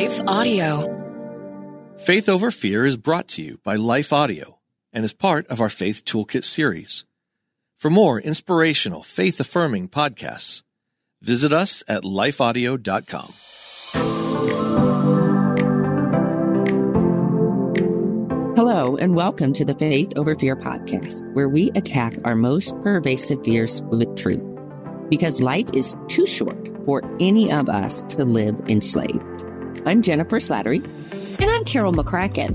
Life Audio. Faith Over Fear is brought to you by Life Audio and is part of our Faith Toolkit series. For more inspirational, faith affirming podcasts, visit us at lifeaudio.com. Hello, and welcome to the Faith Over Fear podcast, where we attack our most pervasive fears with truth. Because life is too short for any of us to live enslaved. I'm Jennifer Slattery. And I'm Carol McCracken.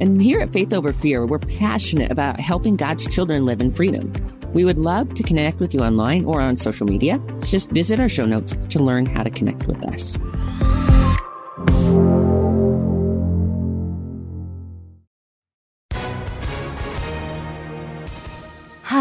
And here at Faith Over Fear, we're passionate about helping God's children live in freedom. We would love to connect with you online or on social media. Just visit our show notes to learn how to connect with us.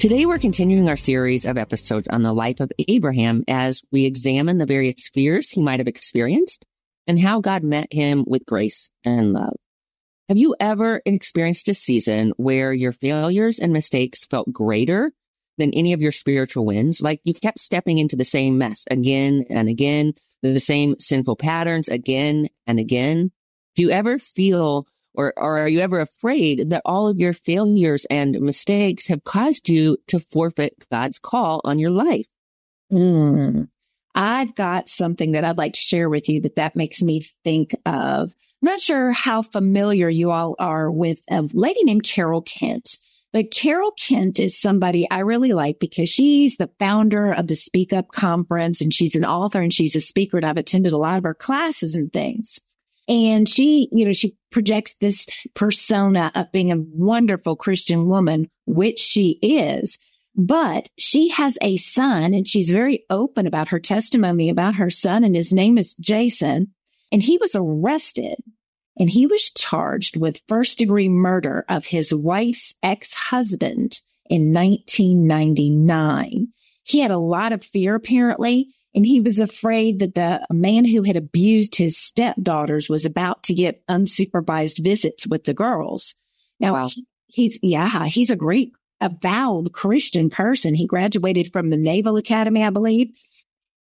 Today, we're continuing our series of episodes on the life of Abraham as we examine the various fears he might have experienced and how God met him with grace and love. Have you ever experienced a season where your failures and mistakes felt greater than any of your spiritual wins? Like you kept stepping into the same mess again and again, the same sinful patterns again and again? Do you ever feel or, or are you ever afraid that all of your failures and mistakes have caused you to forfeit God's call on your life? Mm. I've got something that I'd like to share with you that that makes me think of. I'm not sure how familiar you all are with a lady named Carol Kent, but Carol Kent is somebody I really like because she's the founder of the Speak Up Conference and she's an author and she's a speaker and I've attended a lot of her classes and things. And she, you know, she projects this persona of being a wonderful Christian woman, which she is. But she has a son and she's very open about her testimony about her son and his name is Jason. And he was arrested and he was charged with first degree murder of his wife's ex-husband in 1999. He had a lot of fear apparently and he was afraid that the man who had abused his stepdaughters was about to get unsupervised visits with the girls. Now, wow. he's, yeah, he's a great, avowed Christian person. He graduated from the Naval Academy, I believe,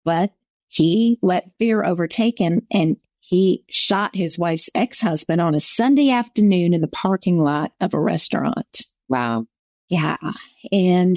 but he let fear overtake him and he shot his wife's ex-husband on a Sunday afternoon in the parking lot of a restaurant. Wow. Yeah. And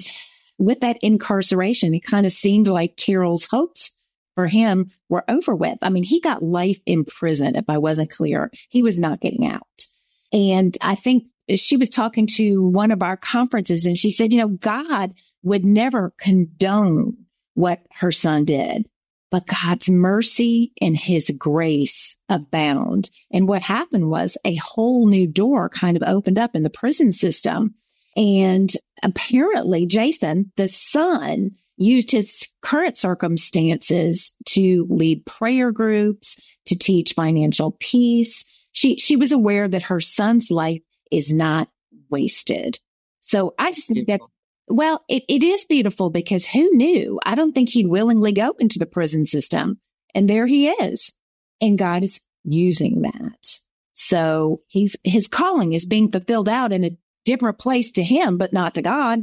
with that incarceration, it kind of seemed like Carol's hopes for him were over with. I mean, he got life in prison. If I wasn't clear, he was not getting out. And I think she was talking to one of our conferences and she said, you know, God would never condone what her son did, but God's mercy and his grace abound. And what happened was a whole new door kind of opened up in the prison system and apparently Jason, the son, used his current circumstances to lead prayer groups, to teach financial peace. She, she was aware that her son's life is not wasted. So I just think that's, well, it, it is beautiful because who knew? I don't think he'd willingly go into the prison system. And there he is. And God is using that. So he's, his calling is being fulfilled out in a different place to him, but not to God.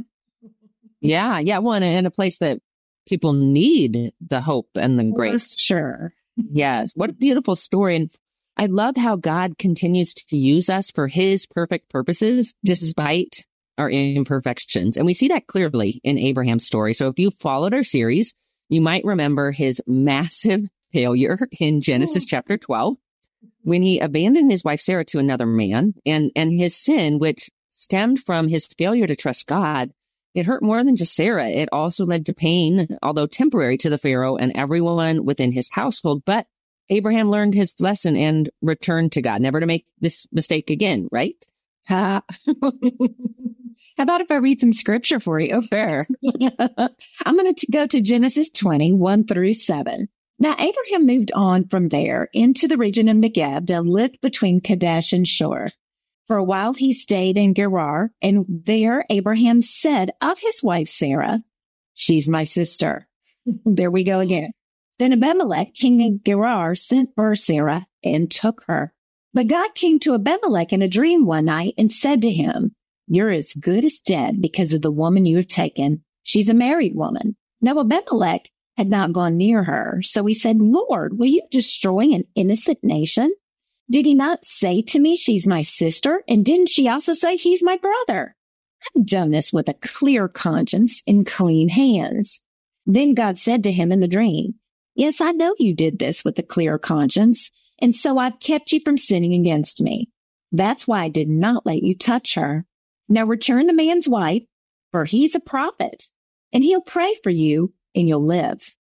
Yeah. Yeah. One in a place that people need the hope and the grace. Sure. yes. What a beautiful story. And I love how God continues to use us for his perfect purposes mm-hmm. despite our imperfections. And we see that clearly in Abraham's story. So if you followed our series, you might remember his massive failure in Genesis chapter 12 when he abandoned his wife Sarah to another man and, and his sin, which stemmed from his failure to trust God, it hurt more than just Sarah. It also led to pain, although temporary to the Pharaoh and everyone within his household. But Abraham learned his lesson and returned to God, never to make this mistake again, right? How about if I read some scripture for you? Fair. I'm going to go to Genesis 20, 1 through 7. Now, Abraham moved on from there into the region of Negeb and lived between Kadesh and Shur. For a while, he stayed in Gerar, and there Abraham said of his wife Sarah, She's my sister. there we go again. Then Abimelech, king of Gerar, sent for Sarah and took her. But God came to Abimelech in a dream one night and said to him, You're as good as dead because of the woman you have taken. She's a married woman. Now Abimelech had not gone near her. So he said, Lord, will you destroy an innocent nation? Did he not say to me, she's my sister? And didn't she also say he's my brother? I've done this with a clear conscience and clean hands. Then God said to him in the dream, Yes, I know you did this with a clear conscience. And so I've kept you from sinning against me. That's why I did not let you touch her. Now return the man's wife, for he's a prophet, and he'll pray for you and you'll live.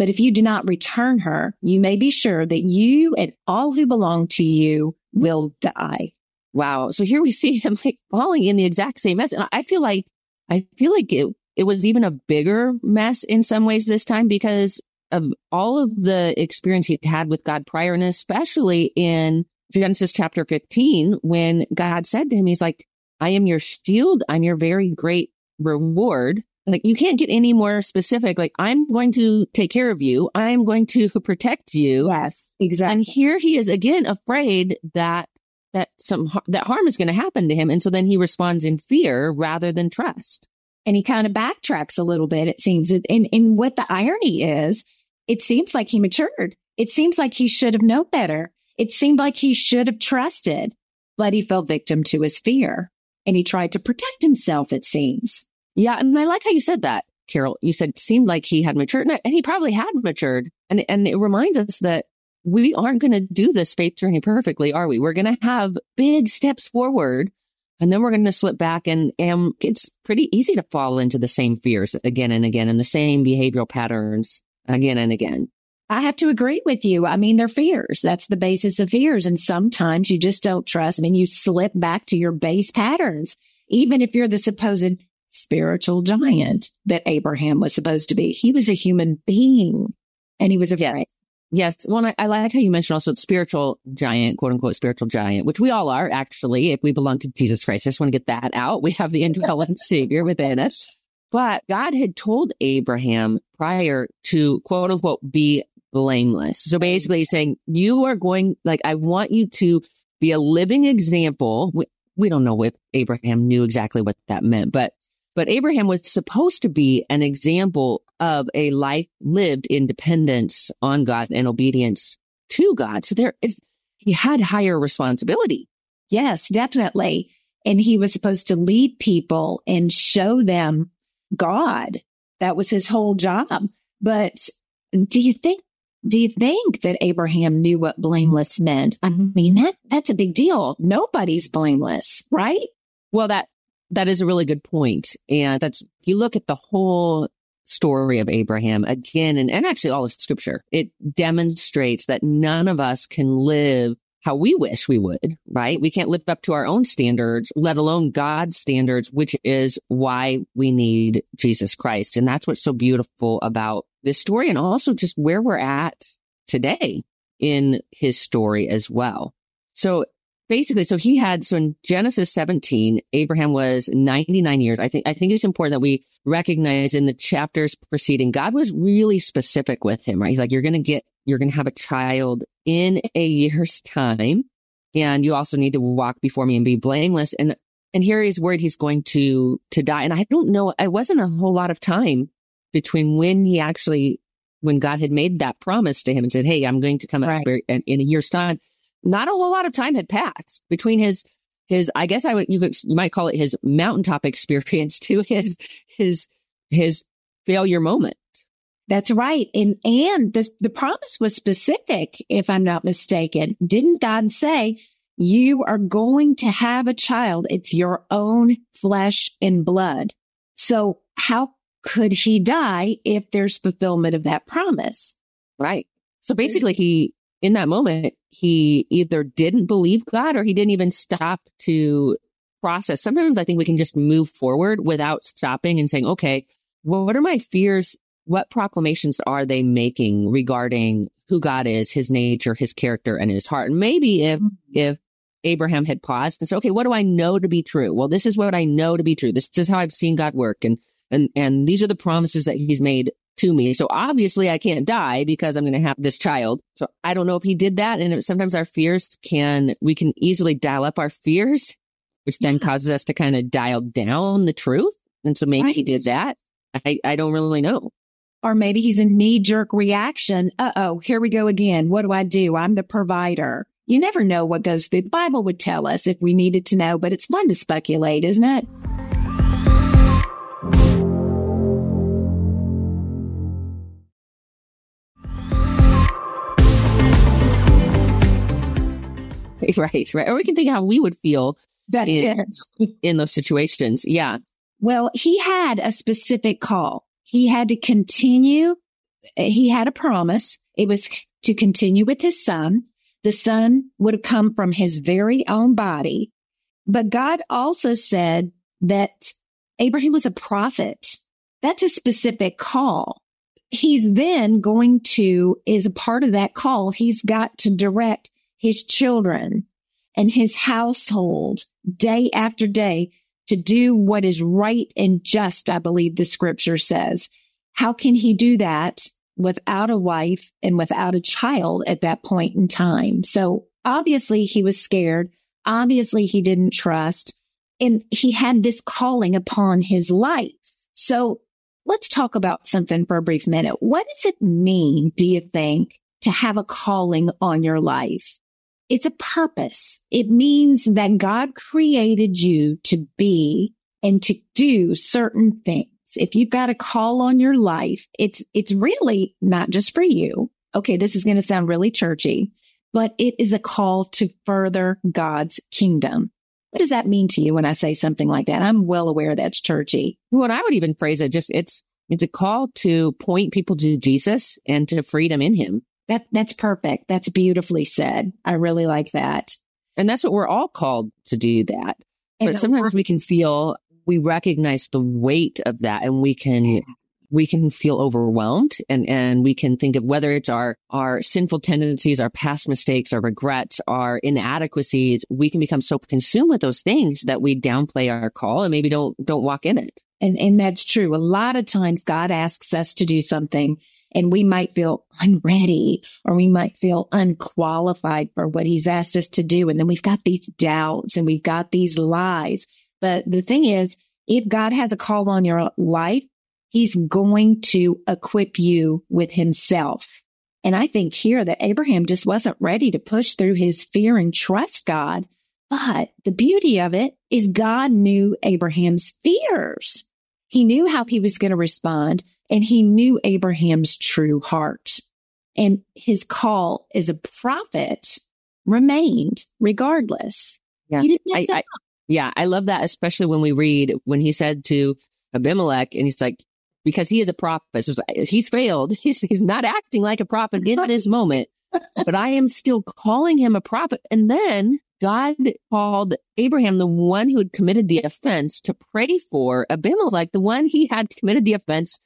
But if you do not return her, you may be sure that you and all who belong to you will die. Wow. So here we see him like falling in the exact same mess. And I feel like, I feel like it, it was even a bigger mess in some ways this time because of all of the experience he'd had with God prior, and especially in Genesis chapter 15, when God said to him, He's like, I am your shield. I'm your very great reward. Like you can't get any more specific. Like I'm going to take care of you. I'm going to protect you. Yes, exactly. And here he is again afraid that that some that harm is going to happen to him, and so then he responds in fear rather than trust. And he kind of backtracks a little bit. It seems. And and what the irony is, it seems like he matured. It seems like he should have known better. It seemed like he should have trusted, but he fell victim to his fear and he tried to protect himself. It seems. Yeah. And I like how you said that, Carol. You said seemed like he had matured and he probably had matured. And, and it reminds us that we aren't going to do this faith journey perfectly, are we? We're going to have big steps forward and then we're going to slip back and, and it's pretty easy to fall into the same fears again and again and the same behavioral patterns again and again. I have to agree with you. I mean, they're fears. That's the basis of fears. And sometimes you just don't trust. I mean, you slip back to your base patterns, even if you're the supposed spiritual giant that Abraham was supposed to be. He was a human being and he was afraid. Yes. yes. Well, I, I, like how you mentioned also spiritual giant, quote unquote, spiritual giant, which we all are actually, if we belong to Jesus Christ. I just want to get that out. We have the indwelling savior within us. But God had told Abraham prior to quote unquote be blameless. So basically saying, you are going, like, I want you to be a living example. We, we don't know if Abraham knew exactly what that meant, but but Abraham was supposed to be an example of a life lived in dependence on God and obedience to God. So there is, he had higher responsibility. Yes, definitely. And he was supposed to lead people and show them God. That was his whole job. But do you think do you think that Abraham knew what blameless meant? I mean, that that's a big deal. Nobody's blameless, right? Well, that that is a really good point. And that's, you look at the whole story of Abraham again, and, and actually all of scripture, it demonstrates that none of us can live how we wish we would, right? We can't live up to our own standards, let alone God's standards, which is why we need Jesus Christ. And that's what's so beautiful about this story and also just where we're at today in his story as well. So basically, so he had, so in Genesis 17, Abraham was 99 years. I think, I think it's important that we recognize in the chapters preceding, God was really specific with him, right? He's like, you're going to get, you're going to have a child in a year's time. And you also need to walk before me and be blameless. And, and here he's worried he's going to, to die. And I don't know, it wasn't a whole lot of time between when he actually, when God had made that promise to him and said, Hey, I'm going to come right. in a year's time not a whole lot of time had passed between his his I guess I would you could you might call it his mountaintop experience to his his his failure moment. That's right. And, and the, the promise was specific, if I'm not mistaken. Didn't God say, you are going to have a child? It's your own flesh and blood. So how could he die if there's fulfillment of that promise? Right. So basically he, in that moment, he either didn't believe God or he didn't even stop to process. Sometimes I think we can just move forward without stopping and saying, okay, well, what are my fears what proclamations are they making regarding who God is, his nature, his character, and his heart? And maybe if, mm-hmm. if Abraham had paused and said, okay, what do I know to be true? Well, this is what I know to be true. This is how I've seen God work. And, and, and these are the promises that he's made to me. So obviously I can't die because I'm going to have this child. So I don't know if he did that. And sometimes our fears can, we can easily dial up our fears, which then causes us to kind of dial down the truth. And so maybe right. he did that. I, I don't really know. Or maybe he's a knee jerk reaction. Uh oh, here we go again. What do I do? I'm the provider. You never know what goes through. The Bible would tell us if we needed to know, but it's fun to speculate, isn't it? Right, right. Or we can think how we would feel That's in, it. in those situations. Yeah. Well, he had a specific call he had to continue. Eh, he had a promise. It was to continue with his son. The son would have come from his very own body. But God also said that Abraham was a prophet. That's a specific call. He's then going to, is a part of that call. He's got to direct his children and his household day after day to do what is right and just, I believe the scripture says. How can he do that without a wife and without a child at that point in time? So obviously he was scared. Obviously he didn't trust and he had this calling upon his life. So let's talk about something for a brief minute. What does it mean, do you think, to have a calling on your life? It's a purpose. It means that God created you to be and to do certain things. If you've got a call on your life, it's, it's really not just for you. Okay. This is going to sound really churchy, but it is a call to further God's kingdom. What does that mean to you when I say something like that? I'm well aware that's churchy. What I would even phrase it just it's it's a call to point people to Jesus and to freedom in him. That that's perfect. That's beautifully said. I really like that. And that's what we're all called to do that. And but sometimes we can feel we recognize the weight of that and we can we can feel overwhelmed and, and we can think of whether it's our, our sinful tendencies, our past mistakes, our regrets, our inadequacies. We can become so consumed with those things that we downplay our call and maybe don't, don't walk in it. And, and that's true. A lot of times God asks us to do something and we might feel unready or we might feel unqualified for what he's asked us to do. And then we've got these doubts and we've got these lies. But the thing is, if God has a call on your life, he's going to equip you with himself. And I think here that Abraham just wasn't ready to push through his fear and trust God. But the beauty of it is God knew Abraham's fears. He knew how he was going to respond and he knew Abraham's true heart. And his call as a prophet remained regardless. Yeah. I, I, yeah, I love that, especially when we read when he said to Abimelech, and he's like, because he is a prophet, so he's failed. He's, he's not acting like a prophet in this moment, but I am still calling him a prophet. And then God called Abraham, the one who had committed the offense, to pray for Abimelech, the one he had committed the offense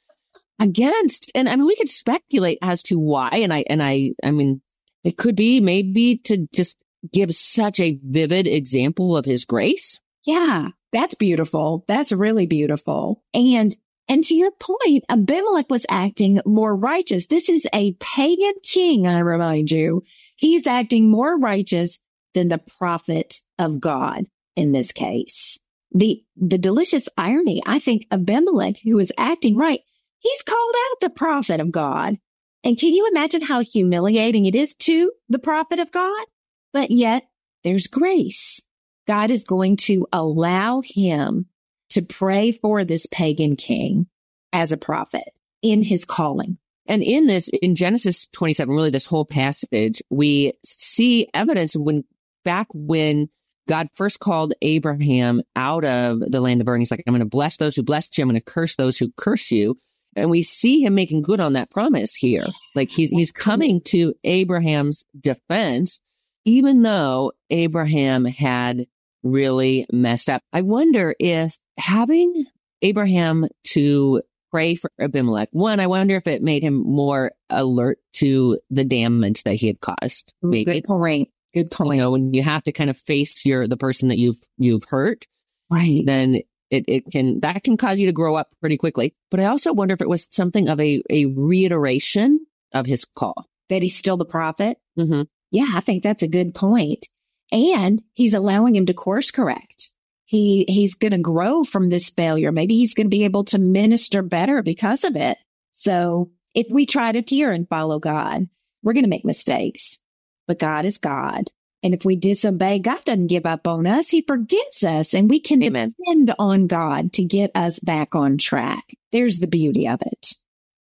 against. And I mean, we could speculate as to why. And I, and I, I mean, it could be maybe to just give such a vivid example of his grace. Yeah, that's beautiful. That's really beautiful. And and to your point, Abimelech was acting more righteous. This is a pagan king, I remind you. He's acting more righteous than the prophet of God in this case. The, the delicious irony, I think Abimelech, who is acting right, he's called out the prophet of God. And can you imagine how humiliating it is to the prophet of God? But yet there's grace. God is going to allow him to pray for this pagan king as a prophet in his calling. And in this, in Genesis 27, really this whole passage, we see evidence when back when God first called Abraham out of the land of Ur. He's like, I'm going to bless those who bless you. I'm going to curse those who curse you. And we see him making good on that promise here. Like he's, he's coming to Abraham's defense, even though Abraham had really messed up. I wonder if having Abraham to pray for Abimelech, one, I wonder if it made him more alert to the damage that he had caused. Maybe. Good point. Good point. You know, when you have to kind of face your the person that you've you've hurt, right? Then it, it can that can cause you to grow up pretty quickly. But I also wonder if it was something of a a reiteration of his call that he's still the prophet. Mm-hmm. Yeah, I think that's a good point. And he's allowing him to course correct. He he's going to grow from this failure. Maybe he's going to be able to minister better because of it. So if we try to hear and follow God, we're going to make mistakes but God is God. And if we disobey, God doesn't give up on us. He forgives us and we can Amen. depend on God to get us back on track. There's the beauty of it.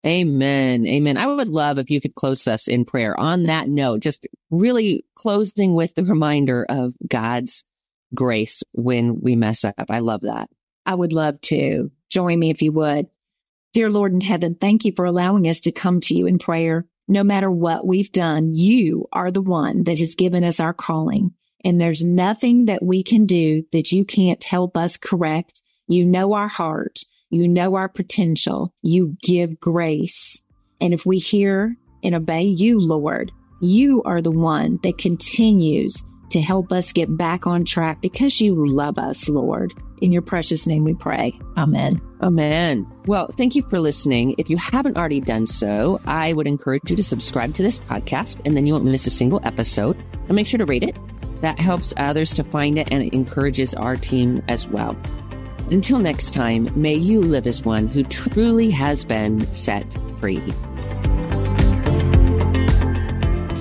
Amen. Amen. I would love if you could close us in prayer on that note, just really closing with the reminder of God's grace when we mess up. I love that. I would love to. Join me if you would. Dear Lord in heaven, thank you for allowing us to come to you in prayer no matter what we've done, you are the one that has given us our calling. And there's nothing that we can do that you can't help us correct. You know our heart. You know our potential. You give grace. And if we hear and obey you, Lord, you are the one that continues to help us get back on track because you love us, Lord. In your precious name we pray. Amen. Amen. Well, thank you for listening. If you haven't already done so, I would encourage you to subscribe to this podcast and then you won't miss a single episode. And make sure to rate it. That helps others to find it and it encourages our team as well. Until next time, may you live as one who truly has been set free.